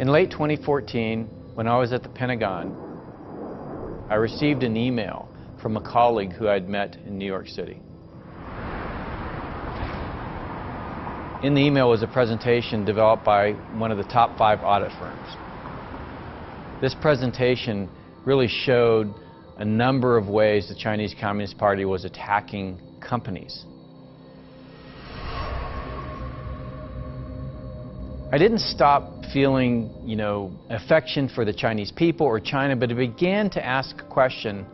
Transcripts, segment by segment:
In late 2014, when I was at the Pentagon, I received an email from a colleague who I'd met in New York City. In the email was a presentation developed by one of the top five audit firms. This presentation really showed a number of ways the Chinese Communist Party was attacking companies. I didn't stop feeling, you know, affection for the Chinese people or China, but I began to ask a question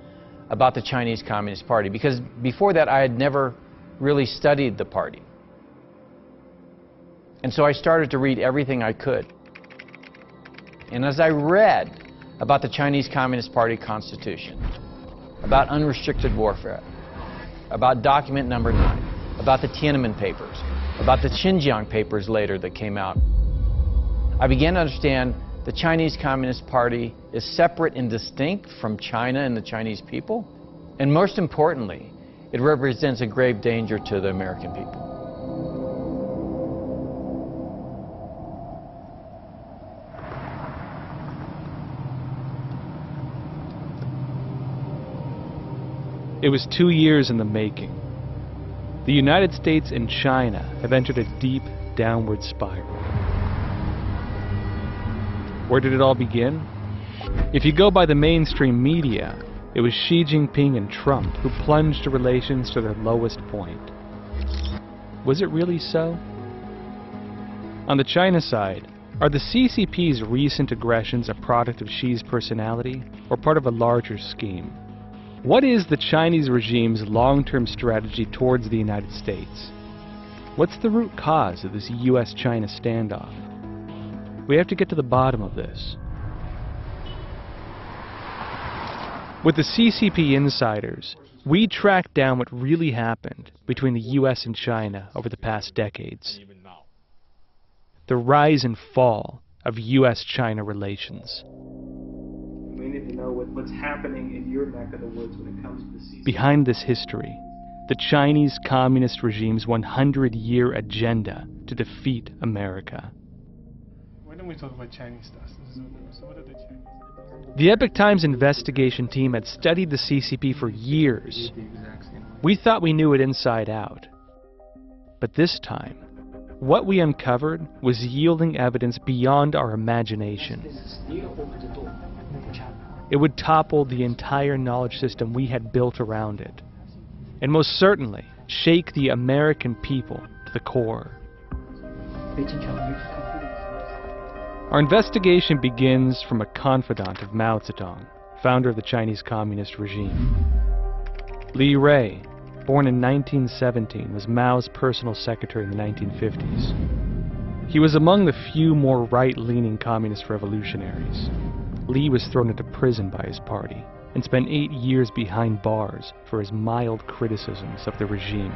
about the Chinese Communist Party because before that I had never really studied the party. And so I started to read everything I could. And as I read about the Chinese Communist Party constitution, about unrestricted warfare, about document number nine, about the Tiananmen papers, about the Xinjiang papers later that came out, I began to understand the Chinese Communist Party is separate and distinct from China and the Chinese people. And most importantly, it represents a grave danger to the American people. It was two years in the making. The United States and China have entered a deep downward spiral. Where did it all begin? If you go by the mainstream media, it was Xi Jinping and Trump who plunged relations to their lowest point. Was it really so? On the China side, are the CCP's recent aggressions a product of Xi's personality or part of a larger scheme? What is the Chinese regime's long-term strategy towards the United States? What's the root cause of this US-China standoff? We have to get to the bottom of this. With the CCP insiders, we tracked down what really happened between the US and China over the past decades. The rise and fall of US-China relations. We need to know what, what's happening in your neck of the woods when it comes to the CCP. Behind this history, the Chinese Communist regime's 100-year agenda to defeat America. We talk about Chinese stuff? So, what are the Chinese? The Epoch Times investigation team had studied the CCP for years. We thought we knew it inside out. But this time, what we uncovered was yielding evidence beyond our imagination. It would topple the entire knowledge system we had built around it. And most certainly, shake the American people to the core. Our investigation begins from a confidant of Mao Zedong, founder of the Chinese Communist regime. Li Rui, born in 1917, was Mao's personal secretary in the 1950s. He was among the few more right-leaning communist revolutionaries. Li was thrown into prison by his party and spent eight years behind bars for his mild criticisms of the regime.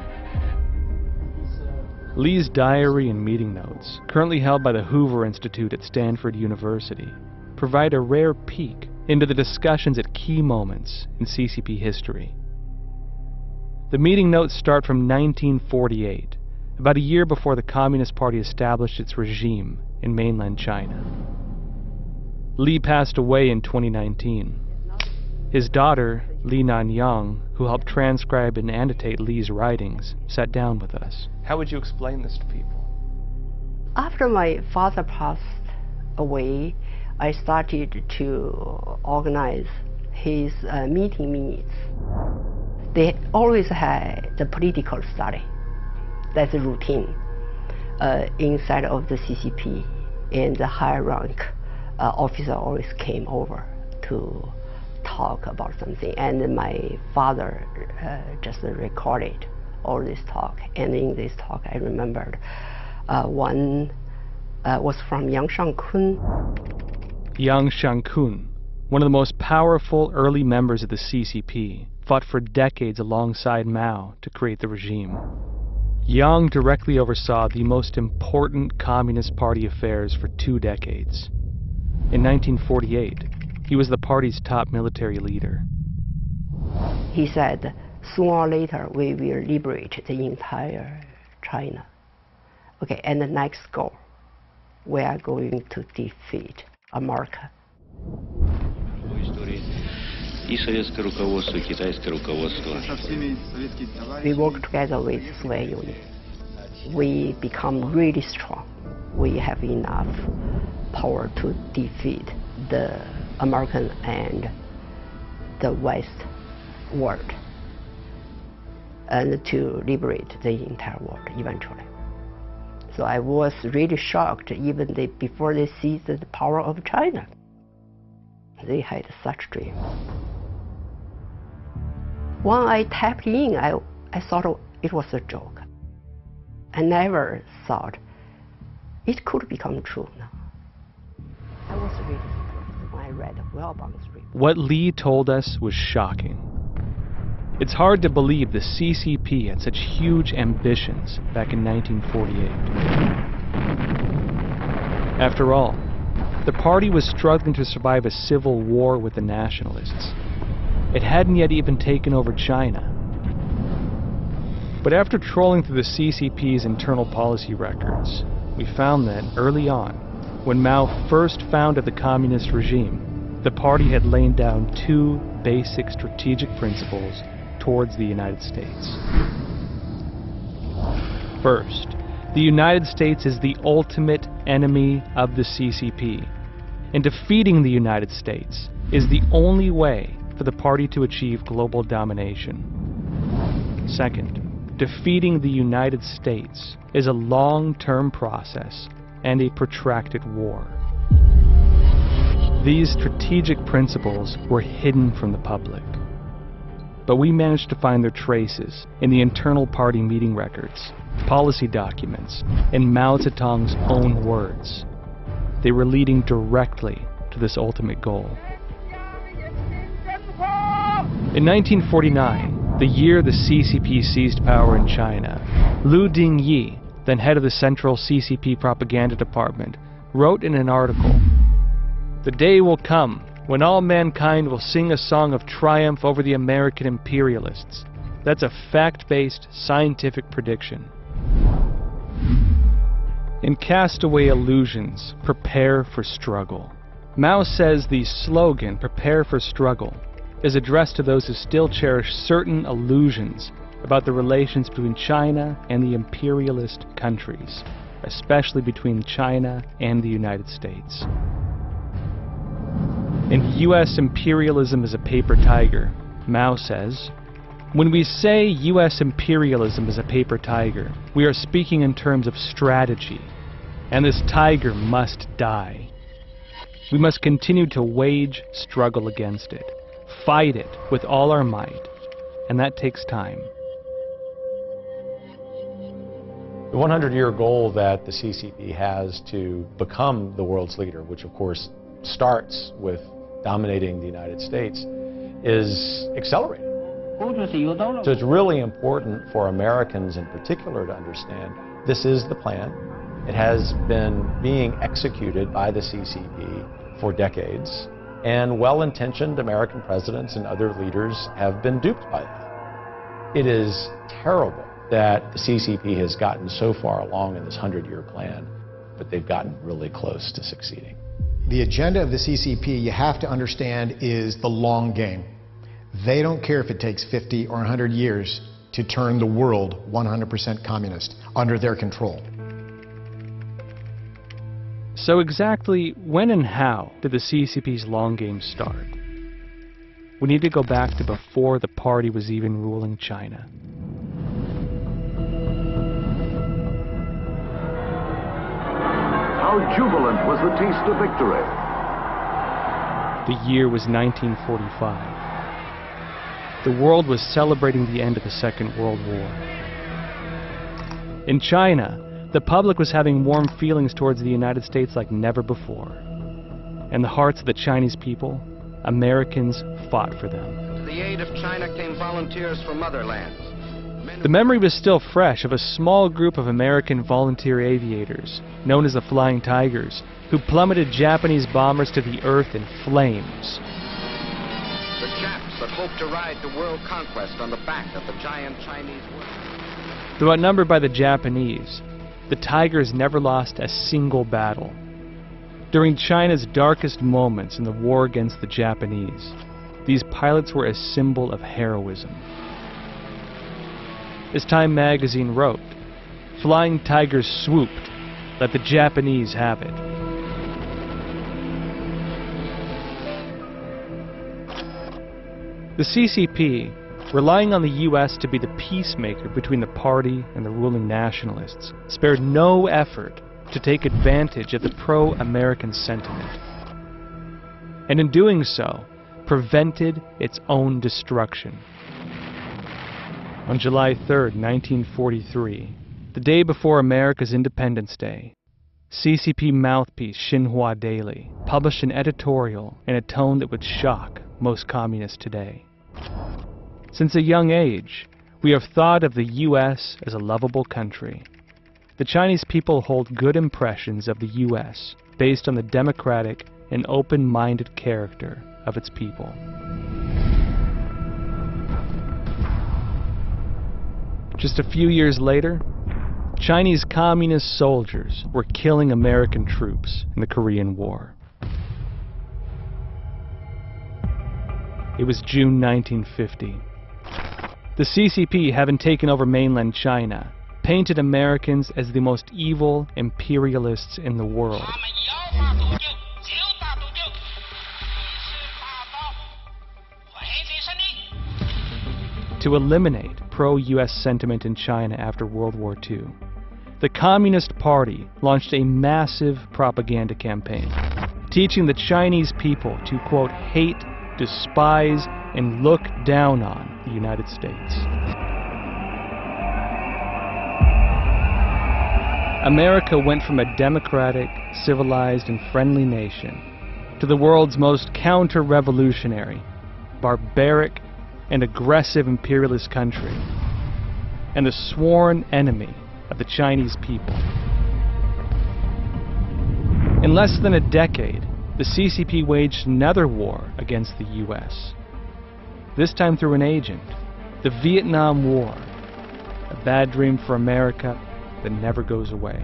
Li's diary and meeting notes, currently held by the Hoover Institute at Stanford University, provide a rare peek into the discussions at key moments in CCP history. The meeting notes start from 1948, about a year before the Communist Party established its regime in mainland China. Li passed away in 2019. His daughter, Li Nanyang, who helped transcribe and annotate Li's writings, sat down with us. How would you explain this to people? After my father passed away, I started to organize his uh, meeting minutes. They always had the political study. That's a routine uh, inside of the CCP, and the higher rank uh, officer always came over to talk about something. And my father uh, just recorded all this talk. And in this talk, I remembered uh, one uh, was from Yang Shangkun. Yang Shangkun, one of the most powerful early members of the CCP, fought for decades alongside Mao to create the regime. Yang directly oversaw the most important Communist Party affairs for two decades. In 1948, he was the party's top military leader. He said, sooner or later we will liberate the entire China. Okay, and the next goal, we are going to defeat America. We work together with Soviet Union. We become really strong. We have enough power to defeat the American and the West world and to liberate the entire world eventually. So I was really shocked even they, before they seized the power of China. They had such dream. When I tapped in, I, I thought it was a joke. I never thought it could become true now. I was really read Wellbaum's report. What Li told us was shocking. It's hard to believe the CCP had such huge ambitions back in 1948. After all, the party was struggling to survive a civil war with the nationalists. It hadn't yet even taken over China. But after trolling through the CCP's internal policy records, we found that early on, when Mao first founded the communist regime, the party had laid down two basic strategic principles towards the United States. First, the United States is the ultimate enemy of the CCP, and defeating the United States is the only way for the party to achieve global domination. Second, defeating the United States is a long-term process and a protracted war. These strategic principles were hidden from the public but we managed to find their traces in the internal party meeting records, policy documents, and Mao Zedong's own words. They were leading directly to this ultimate goal. In 1949, the year the CCP seized power in China, Lu Dingyi, then head of the Central CCP Propaganda Department, wrote in an article, The day will come when all mankind will sing a song of triumph over the American imperialists. That's a fact-based scientific prediction. In Cast Away Illusions, prepare for struggle. Mao says the slogan, prepare for struggle, is addressed to those who still cherish certain illusions about the relations between China and the imperialist countries, especially between China and the United States. In U.S. imperialism is a paper tiger, Mao says, when we say U.S. imperialism is a paper tiger, we are speaking in terms of strategy, and this tiger must die. We must continue to wage struggle against it, fight it with all our might, and that takes time. The 100 year goal that the CCP has to become the world's leader, which of course starts with dominating the United States is accelerating. So it's really important for Americans in particular to understand this is the plan. It has been being executed by the CCP for decades, and well-intentioned American presidents and other leaders have been duped by that. It is terrible that the CCP has gotten so far along in this 100-year plan, but they've gotten really close to succeeding. The agenda of the CCP, you have to understand, is the long game. They don't care if it takes 50 or 100 years to turn the world 100% communist under their control. So exactly when and how did the CCP's long game start? We need to go back to before the party was even ruling China. How jubilant was the taste of victory. The year was 1945. The world was celebrating the end of the Second World War. In China, the public was having warm feelings towards the United States like never before. In the hearts of the Chinese people, Americans fought for them. To the aid of China came volunteers from other lands. The memory was still fresh of a small group of American volunteer aviators, known as the Flying Tigers, who plummeted Japanese bombers to the earth in flames. The Japs that hoped to ride the world conquest on the back of the giant Chinese world. Though outnumbered by the Japanese, the Tigers never lost a single battle. During China's darkest moments in the war against the Japanese, these pilots were a symbol of heroism. As Time magazine wrote, Flying Tigers swooped, let the Japanese have it. The CCP, relying on the U.S. to be the peacemaker between the party and the ruling nationalists, spared no effort to take advantage of the pro-American sentiment. And in doing so, prevented its own destruction. On July 3, 1943, the day before America's Independence Day, CCP mouthpiece Xinhua Daily published an editorial in a tone that would shock most communists today. Since a young age, we have thought of the U.S. as a lovable country. The Chinese people hold good impressions of the U.S. based on the democratic and open-minded character of its people. Just a few years later, Chinese communist soldiers were killing American troops in the Korean War. It was June 1950. The CCP, having taken over mainland China, painted Americans as the most evil imperialists in the world. To eliminate pro-US sentiment in China after World War II, the Communist Party launched a massive propaganda campaign, teaching the Chinese people to, quote, hate, despise, and look down on the United States. America went from a democratic, civilized, and friendly nation to the world's most counter-revolutionary, barbaric, and aggressive imperialist country, and the sworn enemy of the Chinese people. In less than a decade, the CCP waged another war against the U.S., this time through an agent, the Vietnam War, a bad dream for America that never goes away.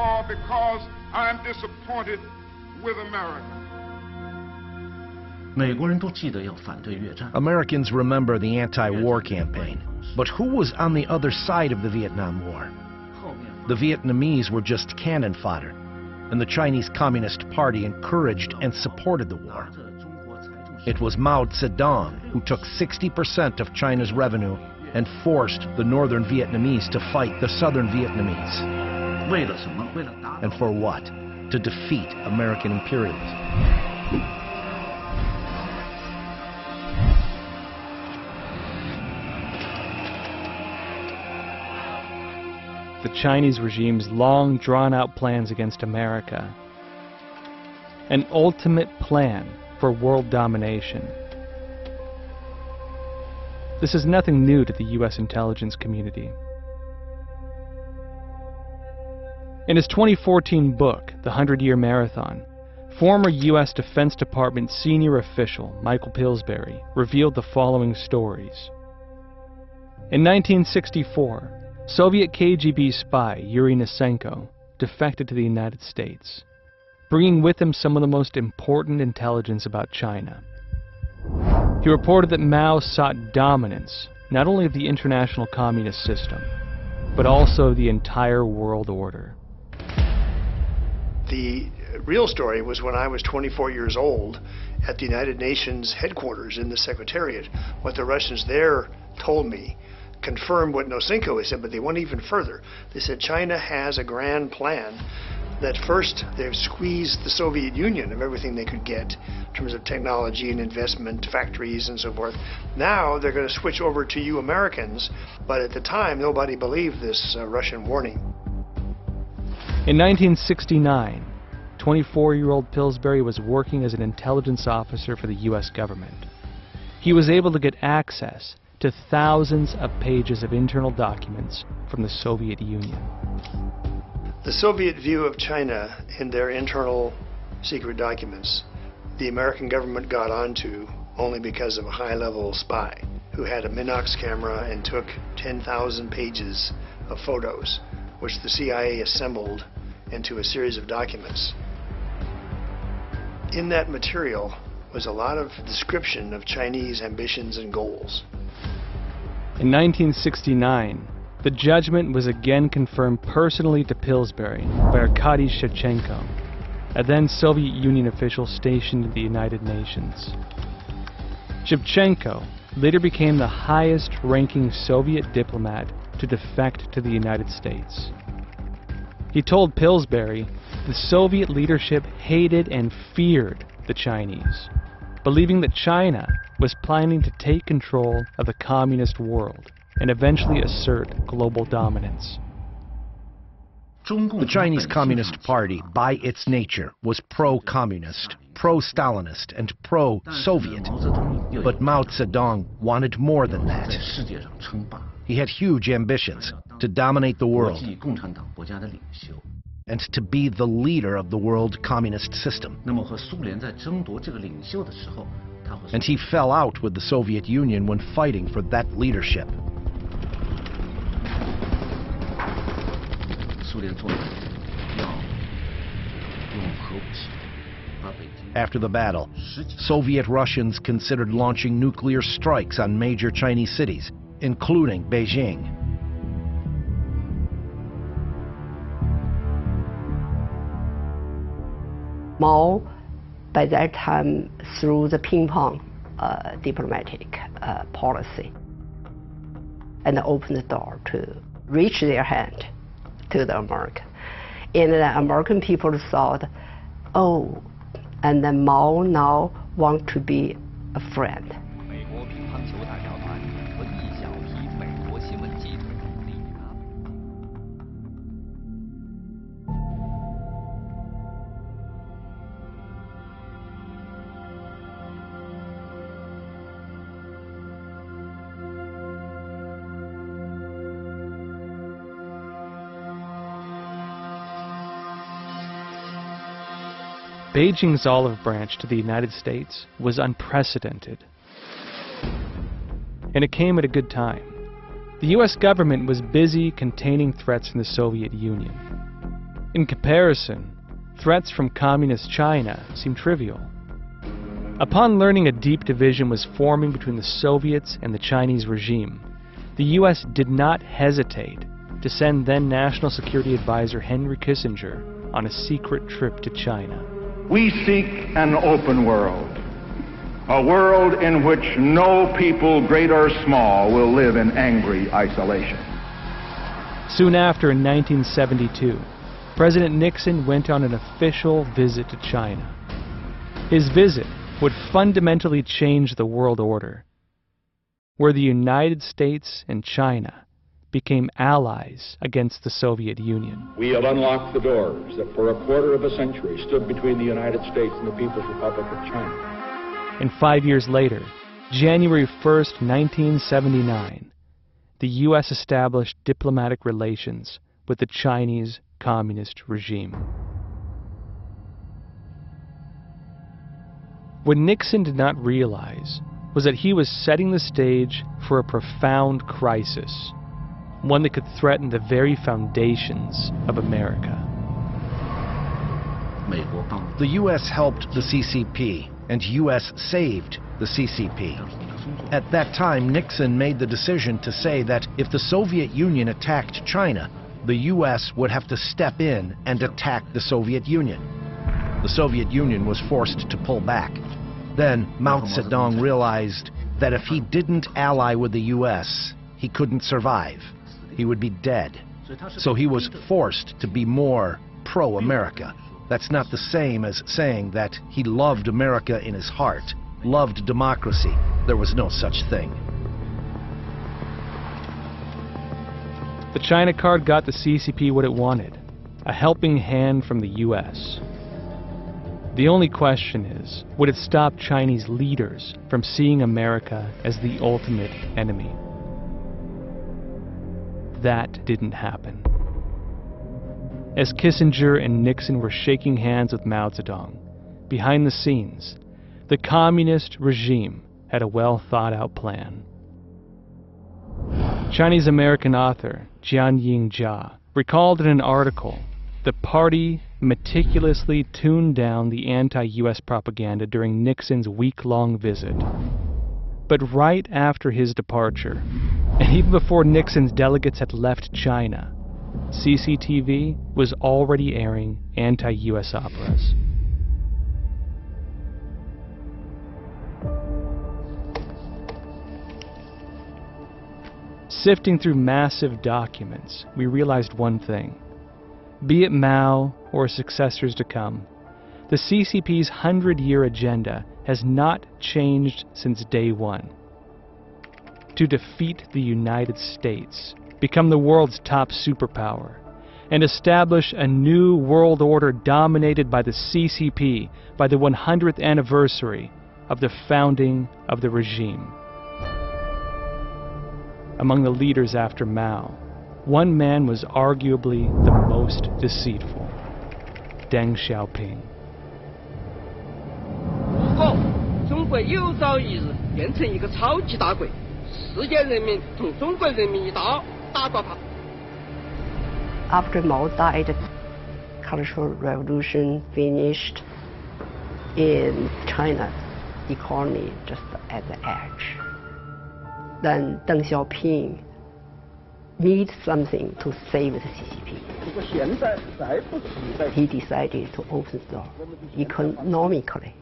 Against war because I'm disappointed with America. Americans remember the anti-war campaign, but who was on the other side of the Vietnam War? The Vietnamese were just cannon fodder, and the Chinese Communist Party encouraged and supported the war. It was Mao Zedong who took 60% of China's revenue and forced the northern Vietnamese to fight the southern Vietnamese. And for what? To defeat American imperialism. the Chinese regime's long drawn out plans against America. An ultimate plan for world domination. This is nothing new to the U.S. intelligence community. In his 2014 book, The Hundred Year Marathon, former U.S. Defense Department senior official Michael Pillsbury revealed the following stories. In 1964, Soviet KGB spy Yuri Nosenko defected to the United States, bringing with him some of the most important intelligence about China. He reported that Mao sought dominance not only of the international communist system, but also of the entire world order. The real story was when I was 24 years old at the United Nations headquarters in the Secretariat. What the Russians there told me confirmed what Nosenko had said, but they went even further. They said China has a grand plan that first they've squeezed the Soviet Union of everything they could get in terms of technology and investment, factories and so forth. Now they're going to switch over to you Americans, but at the time nobody believed this uh, Russian warning. In 1969, 24-year-old Pillsbury was working as an intelligence officer for the U.S. government. He was able to get access to thousands of pages of internal documents from the Soviet Union. The Soviet view of China in their internal secret documents the American government got onto only because of a high-level spy who had a Minox camera and took 10,000 pages of photos, which the CIA assembled into a series of documents. In that material was a lot of description of Chinese ambitions and goals. In 1969, the judgment was again confirmed personally to Pillsbury by Arkady Shevchenko, a then Soviet Union official stationed in the United Nations. Shevchenko later became the highest ranking Soviet diplomat to defect to the United States. He told Pillsbury the Soviet leadership hated and feared the Chinese, believing that China was planning to take control of the communist world and eventually assert global dominance. The Chinese Communist Party, by its nature, was pro-communist, pro-Stalinist, and pro-Soviet. But Mao Zedong wanted more than that. He had huge ambitions to dominate the world and to be the leader of the world communist system. And he fell out with the Soviet Union when fighting for that leadership. After the battle, Soviet Russians considered launching nuclear strikes on major Chinese cities, including Beijing. Mao, by that time, through the ping pong uh, diplomatic uh, policy, and opened the door to reach their hand to the American. And the American people thought, oh, and then Mao now want to be a friend. Beijing's olive branch to the United States was unprecedented. And it came at a good time. The US government was busy containing threats from the Soviet Union. In comparison, threats from communist China seemed trivial. Upon learning a deep division was forming between the Soviets and the Chinese regime, the US did not hesitate to send then National Security Advisor Henry Kissinger on a secret trip to China. We seek an open world, a world in which no people, great or small, will live in angry isolation. Soon after, in 1972, President Nixon went on an official visit to China. His visit would fundamentally change the world order, where the United States and China became allies against the Soviet Union. We have unlocked the doors that for a quarter of a century stood between the United States and the People's Republic of China. And five years later, January 1st, 1979, the U.S. established diplomatic relations with the Chinese Communist regime. What Nixon did not realize was that he was setting the stage for a profound crisis one that could threaten the very foundations of America. The U.S. helped the CCP, and U.S. saved the CCP. At that time, Nixon made the decision to say that if the Soviet Union attacked China, the U.S. would have to step in and attack the Soviet Union. The Soviet Union was forced to pull back. Then Mao Zedong realized that if he didn't ally with the U.S., he couldn't survive he would be dead. So he was forced to be more pro-America. That's not the same as saying that he loved America in his heart, loved democracy. There was no such thing. The China card got the CCP what it wanted, a helping hand from the U.S. The only question is, would it stop Chinese leaders from seeing America as the ultimate enemy? That didn't happen. As Kissinger and Nixon were shaking hands with Mao Zedong, behind the scenes, the communist regime had a well thought out plan. Chinese American author Jianying Zha recalled in an article the party meticulously tuned down the anti US propaganda during Nixon's week long visit. But right after his departure, and even before Nixon's delegates had left China, CCTV was already airing anti US operas. Sifting through massive documents, we realized one thing. Be it Mao or successors to come, the CCP's 100 year agenda has not changed since day one. To defeat the United States, become the world's top superpower, and establish a new world order dominated by the CCP by the 100th anniversary of the founding of the regime. Among the leaders after Mao, one man was arguably the most deceitful Deng Xiaoping. 中国有朝一日变成一个超级大国，世界人民同中国人民一道打垮他。After Mao died, Cultural Revolution finished in China, economy just at the edge. Then Deng Xiaoping need something to save the CCP. 如果现在再不替代 He decided to open the door economically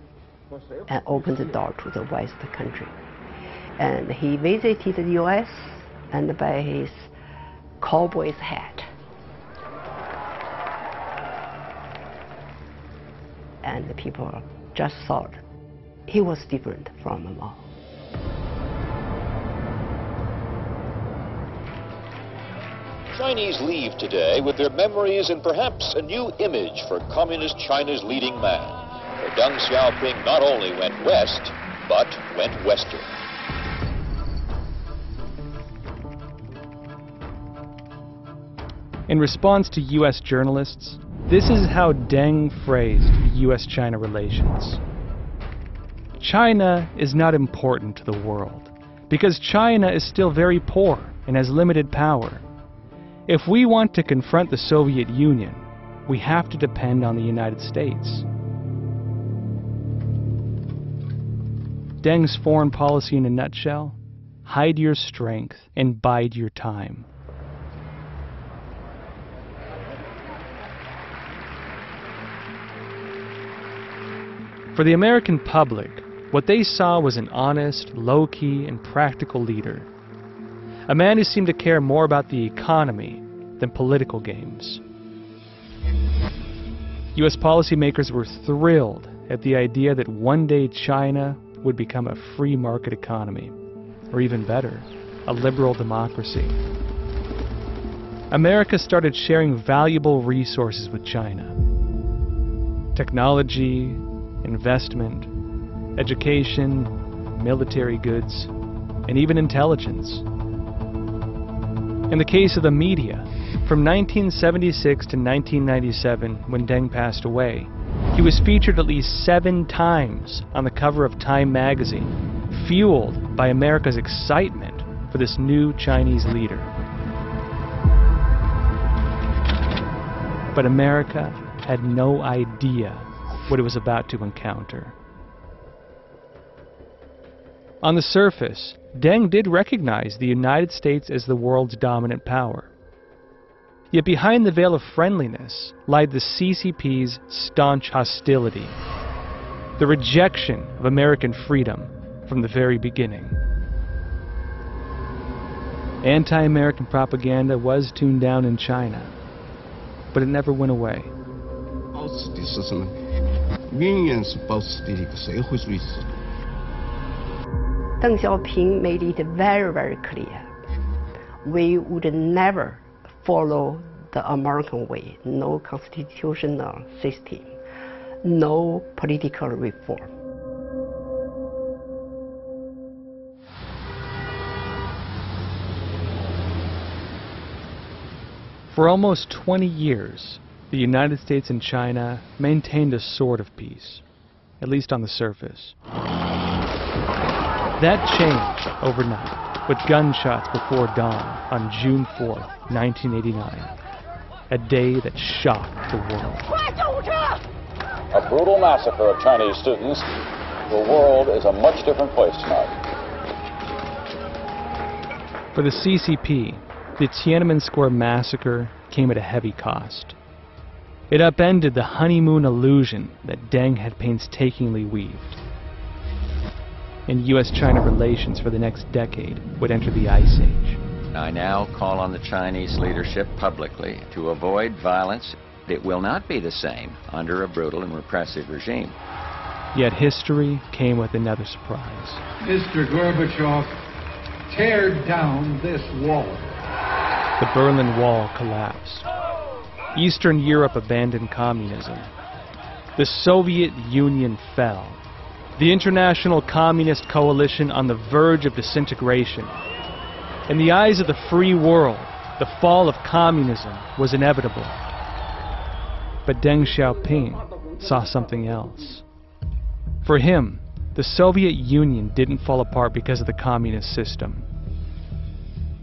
and open the door to the West country. And he visited the U.S. and buy his cowboy's hat. And the people just thought he was different from them all. Chinese leave today with their memories and perhaps a new image for Communist China's leading man. Deng Xiaoping not only went west, but went western. In response to U.S. journalists, this is how Deng phrased U.S. China relations. China is not important to the world because China is still very poor and has limited power. If we want to confront the Soviet Union, we have to depend on the United States. Deng's foreign policy in a nutshell hide your strength and bide your time. For the American public, what they saw was an honest, low key, and practical leader. A man who seemed to care more about the economy than political games. U.S. policymakers were thrilled at the idea that one day China would become a free market economy, or even better, a liberal democracy. America started sharing valuable resources with China technology, investment, education, military goods, and even intelligence. In the case of the media, from 1976 to 1997, when Deng passed away, he was featured at least seven times on the cover of Time magazine, fueled by America's excitement for this new Chinese leader. But America had no idea what it was about to encounter. On the surface, Deng did recognize the United States as the world's dominant power. Yet behind the veil of friendliness lied the CCP's staunch hostility, the rejection of American freedom from the very beginning. Anti American propaganda was tuned down in China, but it never went away. Deng Xiaoping made it very, very clear. We would never follow the American way, no constitutional system, no political reform. For almost 20 years, the United States and China maintained a sort of peace. at least on the surface. That changed overnight with gunshots before dawn on June 4, 1989, a day that shocked the world. A brutal massacre of Chinese students. The world is a much different place tonight. For the CCP, the Tiananmen Square massacre came at a heavy cost. It upended the honeymoon illusion that Deng had painstakingly weaved. And U.S.-China relations for the next decade would enter the Ice Age. I now call on the Chinese leadership publicly to avoid violence. It will not be the same under a brutal and repressive regime. Yet history came with another surprise. Mr. Gorbachev, tear down this wall. The Berlin Wall collapsed. Eastern Europe abandoned communism. The Soviet Union fell. The international communist coalition on the verge of disintegration. In the eyes of the free world, the fall of communism was inevitable. But Deng Xiaoping saw something else. For him, the Soviet Union didn't fall apart because of the communist system.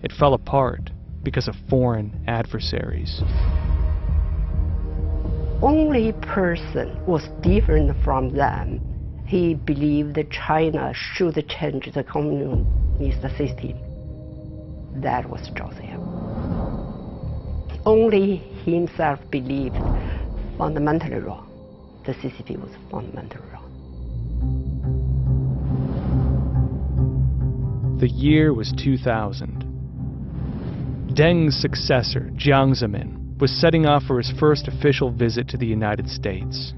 It fell apart because of foreign adversaries. Only person was different from them. He believed that China should change the communist system. That was Ziyang. Only himself believed fundamentally wrong. The CCP was fundamentally wrong. The year was 2000. Deng's successor, Jiang Zemin, was setting off for his first official visit to the United States.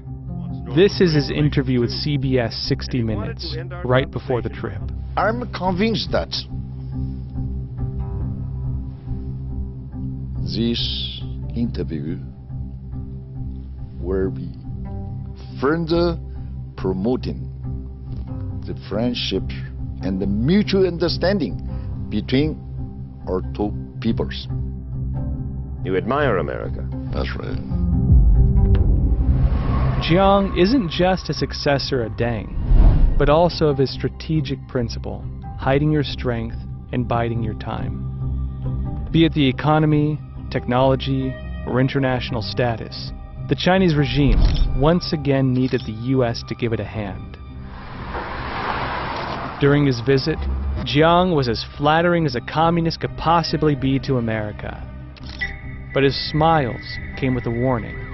This is his interview with CBS 60 Minutes, right before the trip. I'm convinced that this interview will be further promoting the friendship and the mutual understanding between our two peoples. You admire America. That's right. Jiang isn't just a successor of Deng, but also of his strategic principle, hiding your strength and biding your time. Be it the economy, technology, or international status, the Chinese regime once again needed the U.S. to give it a hand. During his visit, Jiang was as flattering as a communist could possibly be to America. But his smiles came with a warning.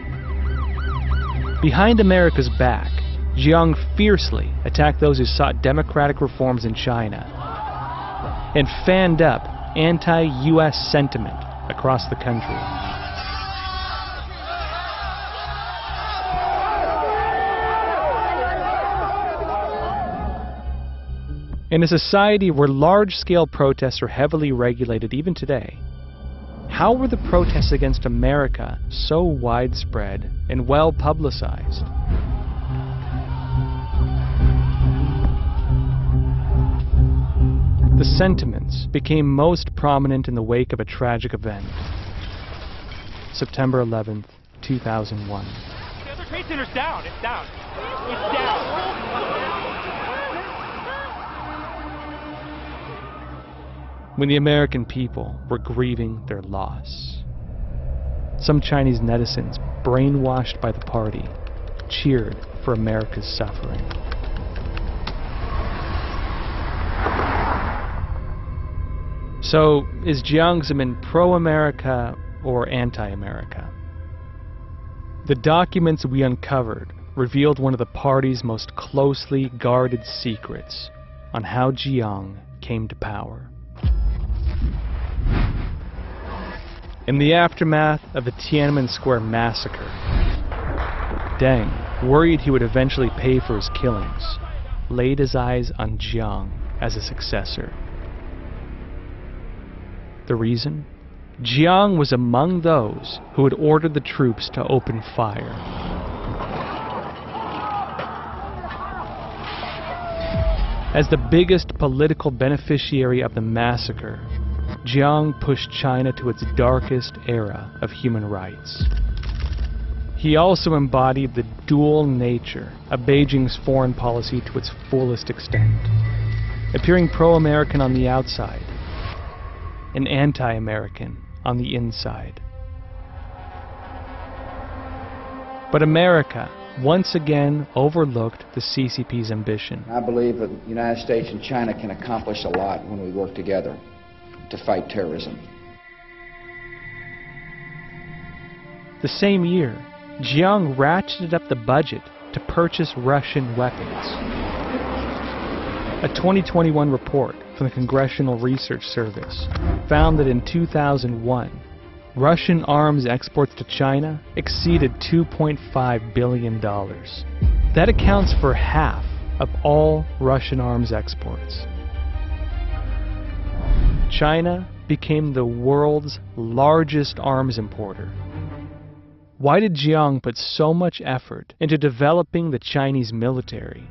Behind America's back, Jiang fiercely attacked those who sought democratic reforms in China and fanned up anti-U.S. sentiment across the country. In a society where large-scale protests are heavily regulated even today, how were the protests against America so widespread and well publicized? The sentiments became most prominent in the wake of a tragic event. September 11th, 2001. The other trade center's down. It's down. It's down. When the American people were grieving their loss. Some Chinese netizens, brainwashed by the party, cheered for America's suffering. So, is Jiang Zemin pro-America or anti-America? The documents we uncovered revealed one of the party's most closely guarded secrets on how Jiang came to power. In the aftermath of the Tiananmen Square massacre, Deng, worried he would eventually pay for his killings, laid his eyes on Jiang as a successor. The reason? Jiang was among those who had ordered the troops to open fire. As the biggest political beneficiary of the massacre, Jiang pushed China to its darkest era of human rights. He also embodied the dual nature of Beijing's foreign policy to its fullest extent, appearing pro-American on the outside and anti-American on the inside. But America once again overlooked the CCP's ambition. I believe that the United States and China can accomplish a lot when we work together to fight terrorism. The same year, Jiang ratcheted up the budget to purchase Russian weapons. A 2021 report from the Congressional Research Service found that in 2001, Russian arms exports to China exceeded $2.5 billion. That accounts for half of all Russian arms exports. China became the world's largest arms importer. Why did Jiang put so much effort into developing the Chinese military?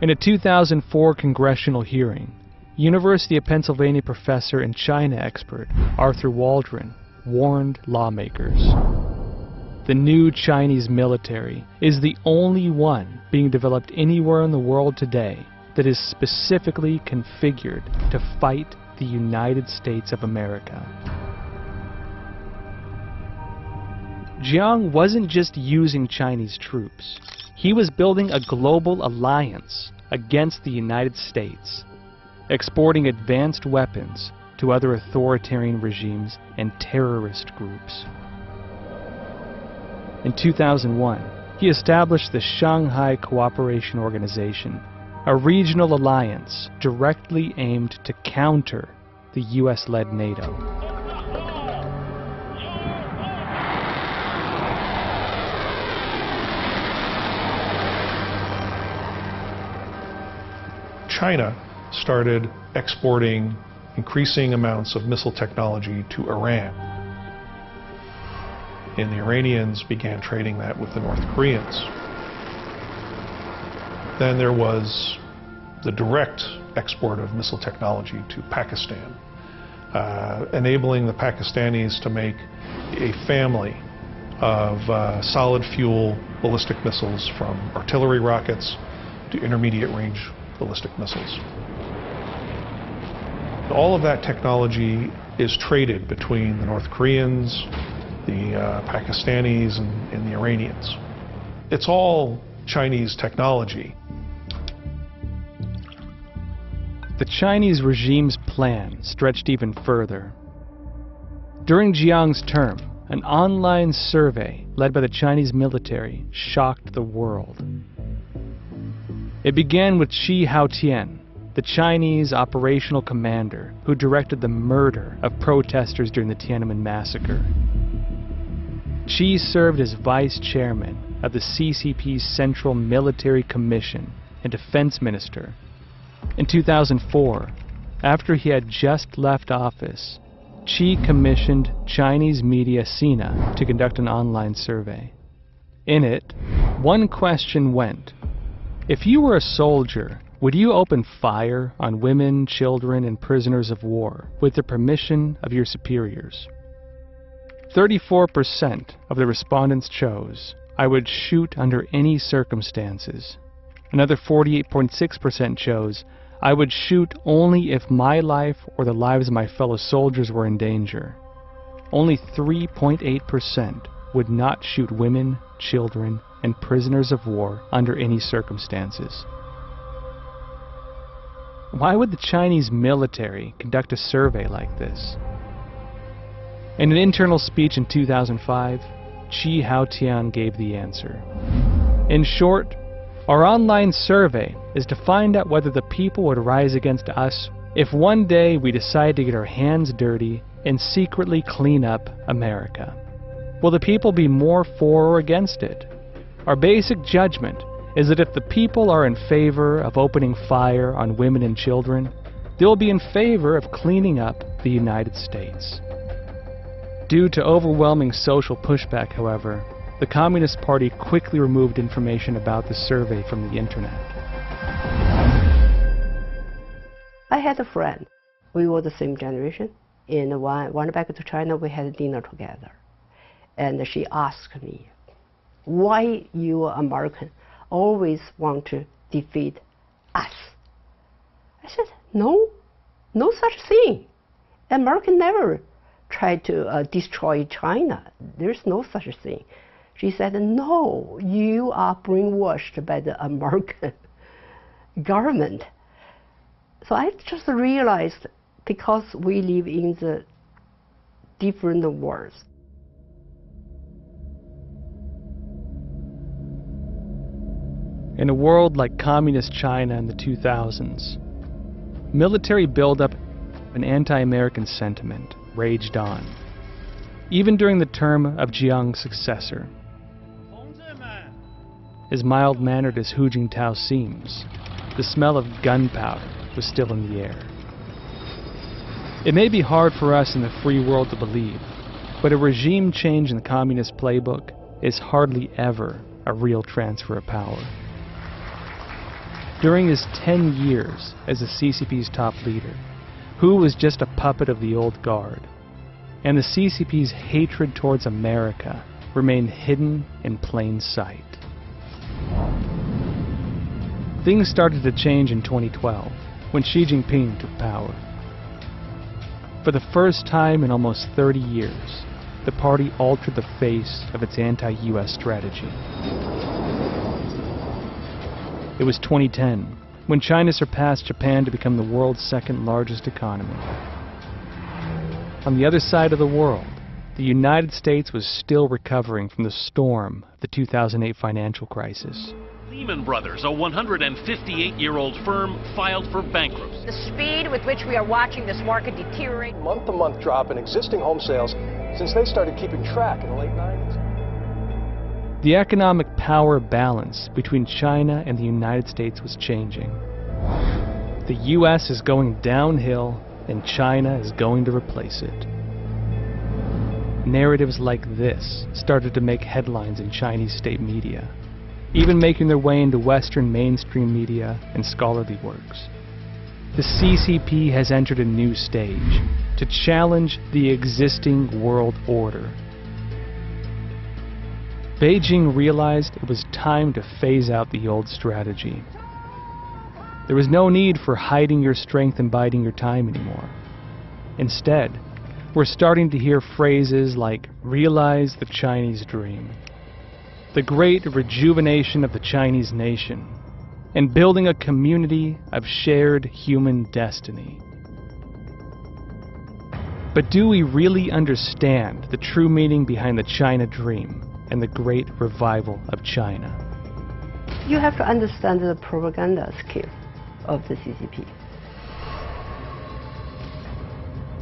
In a 2004 congressional hearing, University of Pennsylvania professor and China expert Arthur Waldron warned lawmakers. The new Chinese military is the only one being developed anywhere in the world today that is specifically configured to fight the United States of America. Jiang wasn't just using Chinese troops. He was building a global alliance against the United States exporting advanced weapons to other authoritarian regimes and terrorist groups. In 2001, he established the Shanghai Cooperation Organization, a regional alliance directly aimed to counter the US-led NATO. China started exporting increasing amounts of missile technology to Iran. And the Iranians began trading that with the North Koreans. Then there was the direct export of missile technology to Pakistan, uh, enabling the Pakistanis to make a family of uh, solid fuel ballistic missiles from artillery rockets to intermediate range ballistic missiles. All of that technology is traded between the North Koreans, the uh, Pakistanis, and, and the Iranians. It's all Chinese technology. The Chinese regime's plan stretched even further. During Jiang's term, an online survey led by the Chinese military shocked the world. It began with Chi Haotian, the Chinese operational commander who directed the murder of protesters during the Tiananmen massacre. Chi served as vice chairman of the CCP's Central Military Commission and defense minister. In 2004, after he had just left office, Chi commissioned Chinese media Sina to conduct an online survey. In it, one question went If you were a soldier would you open fire on women, children, and prisoners of war with the permission of your superiors? 34% of the respondents chose, I would shoot under any circumstances. Another 48.6% chose, I would shoot only if my life or the lives of my fellow soldiers were in danger. Only 3.8% would not shoot women, children, and prisoners of war under any circumstances. Why would the Chinese military conduct a survey like this? In an internal speech in 2005, Chi Haotian gave the answer. In short, our online survey is to find out whether the people would rise against us if one day we decide to get our hands dirty and secretly clean up America. Will the people be more for or against it? Our basic judgment is that if the people are in favor of opening fire on women and children, they'll be in favor of cleaning up the United States. Due to overwhelming social pushback, however, the Communist Party quickly removed information about the survey from the internet. I had a friend. We were the same generation. And when I went back to China, we had dinner together. And she asked me, why you American always want to defeat us? I said, no, no such thing. American never tried to uh, destroy China. There's no such thing. She said, no, you are brainwashed by the American government. So I just realized because we live in the different worlds. In a world like communist China in the 2000s, military buildup and anti-American sentiment raged on, even during the term of Jiang's successor. As mild-mannered as Hu Jintao seems, the smell of gunpowder was still in the air. It may be hard for us in the free world to believe, but a regime change in the communist playbook is hardly ever a real transfer of power. During his 10 years as the CCP's top leader, Hu was just a puppet of the old guard, and the CCP's hatred towards America remained hidden in plain sight. Things started to change in 2012 when Xi Jinping took power. For the first time in almost 30 years, the party altered the face of its anti-US strategy. It was 2010, when China surpassed Japan to become the world's second largest economy. On the other side of the world, the United States was still recovering from the storm of the 2008 financial crisis. Lehman Brothers, a 158-year-old firm, filed for bankruptcy. The speed with which we are watching this market deteriorate. Month-to-month drop in existing home sales since they started keeping track in the late 90s. The economic power balance between China and the United States was changing. The U.S. is going downhill and China is going to replace it. Narratives like this started to make headlines in Chinese state media, even making their way into Western mainstream media and scholarly works. The CCP has entered a new stage to challenge the existing world order Beijing realized it was time to phase out the old strategy. There was no need for hiding your strength and biding your time anymore. Instead, we're starting to hear phrases like realize the Chinese dream, the great rejuvenation of the Chinese nation, and building a community of shared human destiny. But do we really understand the true meaning behind the China dream? and the great revival of China. You have to understand the propaganda skill of the CCP.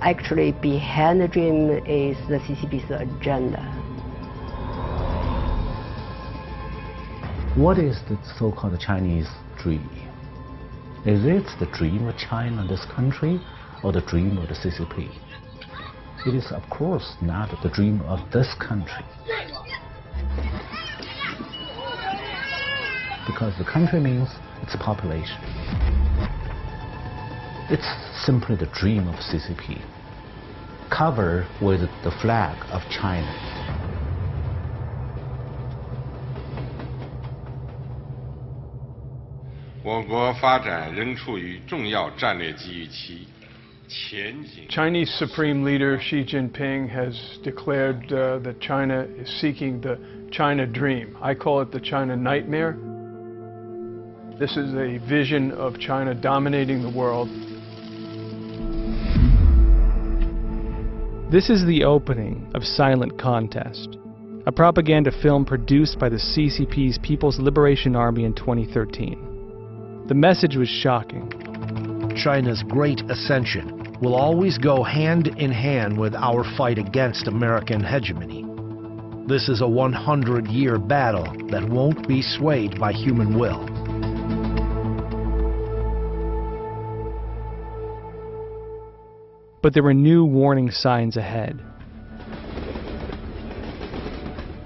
Actually, behind the dream is the CCP's agenda. What is the so-called Chinese dream? Is it the dream of China, this country, or the dream of the CCP? It is, of course, not the dream of this country. because the country means its population. It's simply the dream of CCP, covered with the flag of China. Chinese Supreme Leader Xi Jinping has declared uh, that China is seeking the China dream. I call it the China nightmare. This is a vision of China dominating the world. This is the opening of Silent Contest, a propaganda film produced by the CCP's People's Liberation Army in 2013. The message was shocking. China's great ascension will always go hand in hand with our fight against American hegemony. This is a 100-year battle that won't be swayed by human will. but there were new warning signs ahead.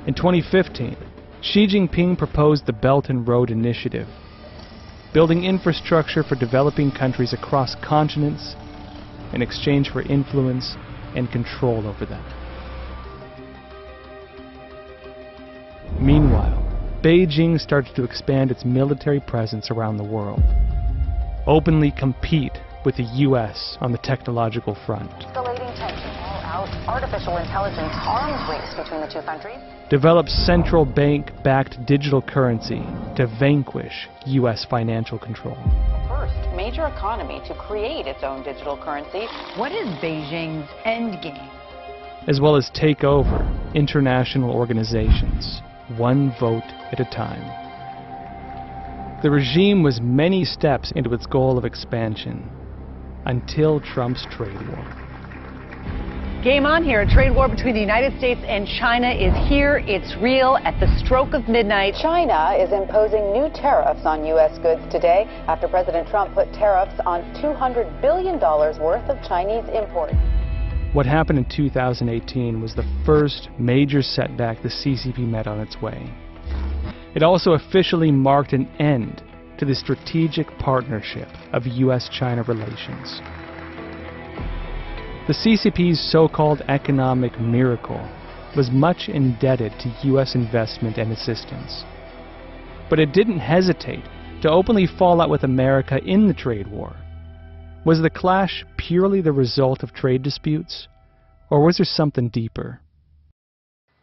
In 2015, Xi Jinping proposed the Belt and Road Initiative, building infrastructure for developing countries across continents in exchange for influence and control over them. Meanwhile, Beijing started to expand its military presence around the world, openly compete with the U.S. on the technological front. Escalating tension all out artificial intelligence arms race between the two countries. Develop central bank-backed digital currency to vanquish U.S. financial control. First major economy to create its own digital currency. What is Beijing's end game? As well as take over international organizations, one vote at a time. The regime was many steps into its goal of expansion, until Trump's trade war. Game on here. A trade war between the United States and China is here. It's real at the stroke of midnight. China is imposing new tariffs on U.S. goods today after President Trump put tariffs on $200 billion worth of Chinese imports. What happened in 2018 was the first major setback the CCP met on its way. It also officially marked an end to the strategic partnership of U.S.-China relations. The CCP's so-called economic miracle was much indebted to U.S. investment and assistance. But it didn't hesitate to openly fall out with America in the trade war. Was the clash purely the result of trade disputes? Or was there something deeper?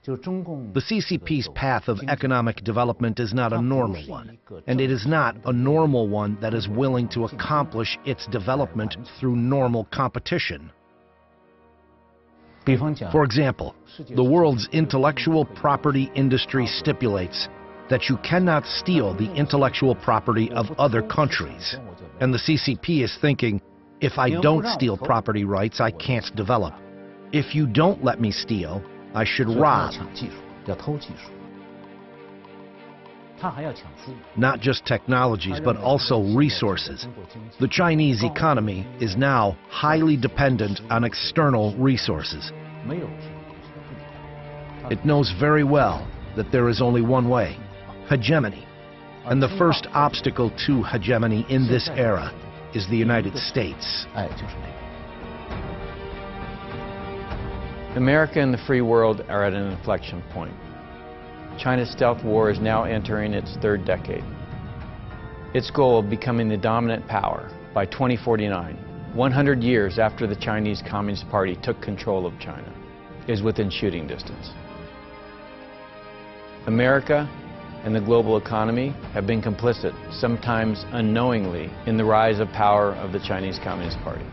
The CCP's path of economic development is not a normal one, and it is not a normal one that is willing to accomplish its development through normal competition. For example, the world's intellectual property industry stipulates that you cannot steal the intellectual property of other countries. And the CCP is thinking, if I don't steal property rights, I can't develop. If you don't let me steal, I should rob. Not just technologies, but also resources. The Chinese economy is now highly dependent on external resources. It knows very well that there is only one way, hegemony. And the first obstacle to hegemony in this era is the United States. America and the free world are at an inflection point. China's stealth war is now entering its third decade. Its goal of becoming the dominant power by 2049, 100 years after the Chinese Communist Party took control of China, is within shooting distance. America and the global economy have been complicit, sometimes unknowingly, in the rise of power of the Chinese Communist Party.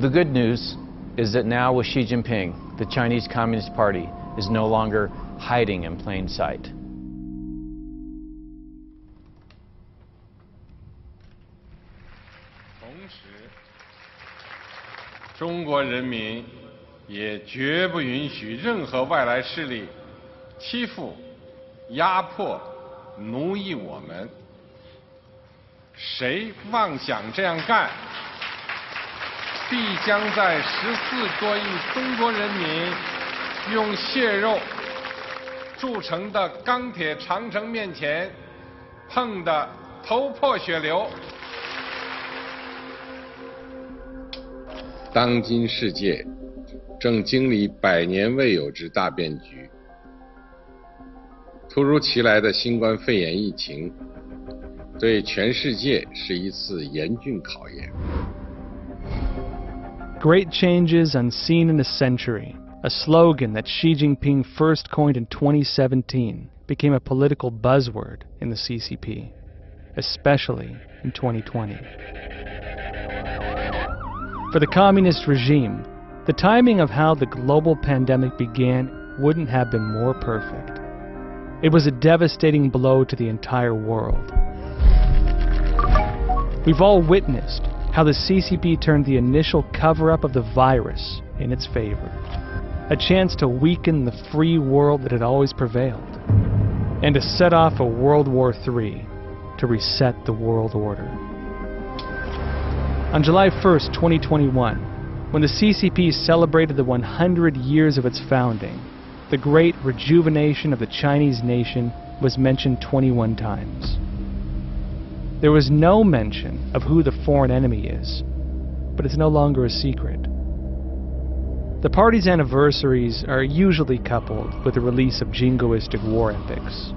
The good news is that now with Xi Jinping, the Chinese Communist Party is no longer hiding in plain sight. 同时中国人民也绝不允许任何外来势力欺负压迫奴役我们。谁妄想这样干？必将在十四多亿中国人民用血肉铸成的钢铁长城面前碰得头破血流。当今世界正经历百年未有之大变局，突如其来的新冠肺炎疫情对全世界是一次严峻考验。Great changes unseen in a century, a slogan that Xi Jinping first coined in 2017, became a political buzzword in the CCP, especially in 2020. For the communist regime, the timing of how the global pandemic began wouldn't have been more perfect. It was a devastating blow to the entire world. We've all witnessed how the CCP turned the initial cover-up of the virus in its favor. A chance to weaken the free world that had always prevailed. And to set off a World War III to reset the world order. On July 1st, 2021, when the CCP celebrated the 100 years of its founding, the great rejuvenation of the Chinese nation was mentioned 21 times. There was no mention of who the foreign enemy is, but it's no longer a secret. The party's anniversaries are usually coupled with the release of jingoistic war epics.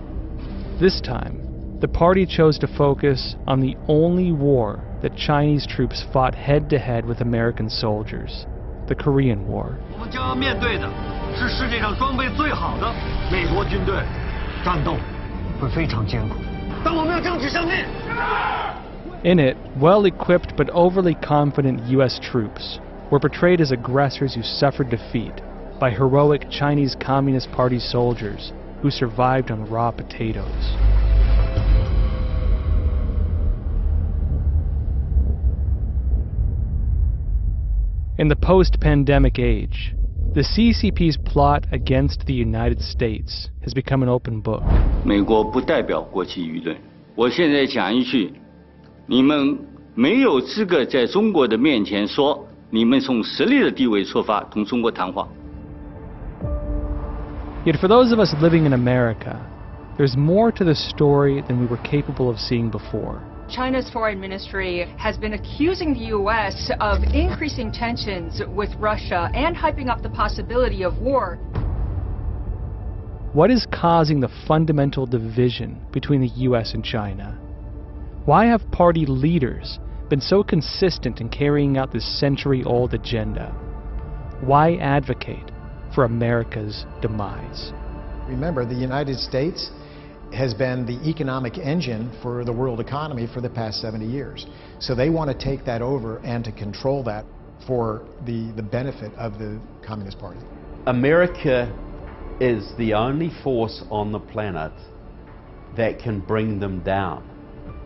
This time, the party chose to focus on the only war that Chinese troops fought head to head with American soldiers the Korean War. In it, well equipped but overly confident U.S. troops were portrayed as aggressors who suffered defeat by heroic Chinese Communist Party soldiers who survived on raw potatoes. In the post-pandemic age, the CCP's plot against the United States has become an open book. 美国不代表国际舆论。我现在讲一句，你们没有资格在中国的面前说 你们从实力的地位出发同中国谈话。Yet for those of us living in America, there's more to the story than we were capable of seeing before. China's foreign ministry has been accusing the U.S. of increasing tensions with Russia and hyping up the possibility of war. What is causing the fundamental division between the U.S. and China? Why have party leaders been so consistent in carrying out this century old agenda? Why advocate for America's demise? Remember, the United States has been the economic engine for the world economy for the past 70 years. So they want to take that over and to control that for the, the benefit of the Communist Party. America is the only force on the planet that can bring them down.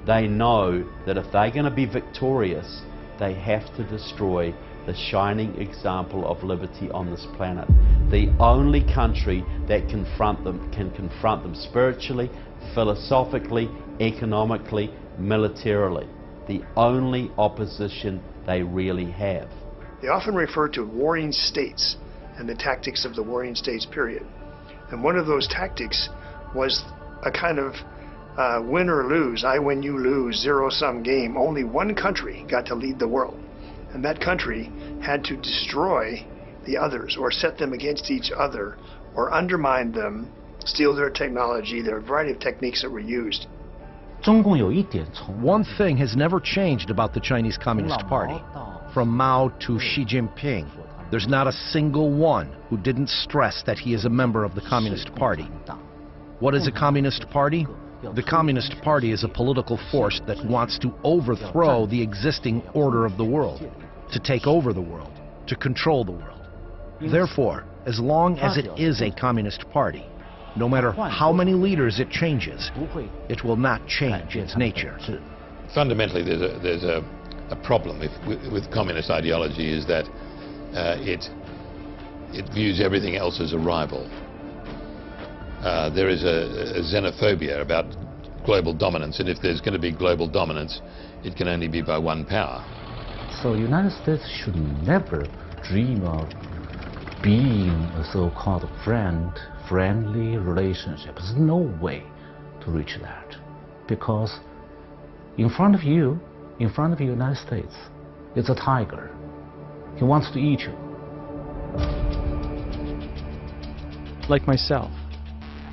They know that if they're going to be victorious, they have to destroy the shining example of liberty on this planet. The only country that confront them can confront them spiritually, philosophically, economically, militarily. The only opposition they really have. They often refer to warring states and the tactics of the warring states period. And one of those tactics was a kind of uh, win or lose, I win, you lose, zero sum game. Only one country got to lead the world. And that country had to destroy the others or set them against each other or undermine them, steal their technology. There are a variety of techniques that were used. One thing has never changed about the Chinese Communist Party. From Mao to Xi Jinping, there's not a single one who didn't stress that he is a member of the Communist Party. What is a Communist Party? The Communist Party is a political force that wants to overthrow the existing order of the world, to take over the world, to control the world. Therefore, as long as it is a Communist Party, no matter how many leaders it changes, it will not change its nature. Fundamentally, there's a, there's a, a problem with, with, with, communist ideology is that uh, it, it views everything else as a rival. Uh, there is a, a, xenophobia about global dominance, and if there's going to be global dominance, it can only be by one power. So the United States should never dream of being a so-called friend, friendly relationship. There's no way to reach that. Because in front of you, in front of the United States, it's a tiger. He wants to eat you. Like myself.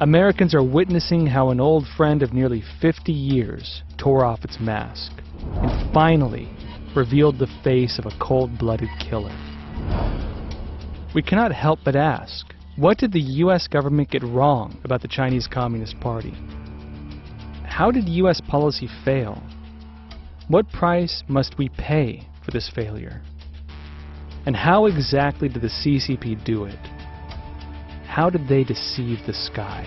Americans are witnessing how an old friend of nearly 50 years tore off its mask and finally revealed the face of a cold-blooded killer. We cannot help but ask, what did the U.S. government get wrong about the Chinese Communist Party? How did U.S. policy fail? What price must we pay for this failure? And how exactly did the CCP do it? How did they deceive the sky?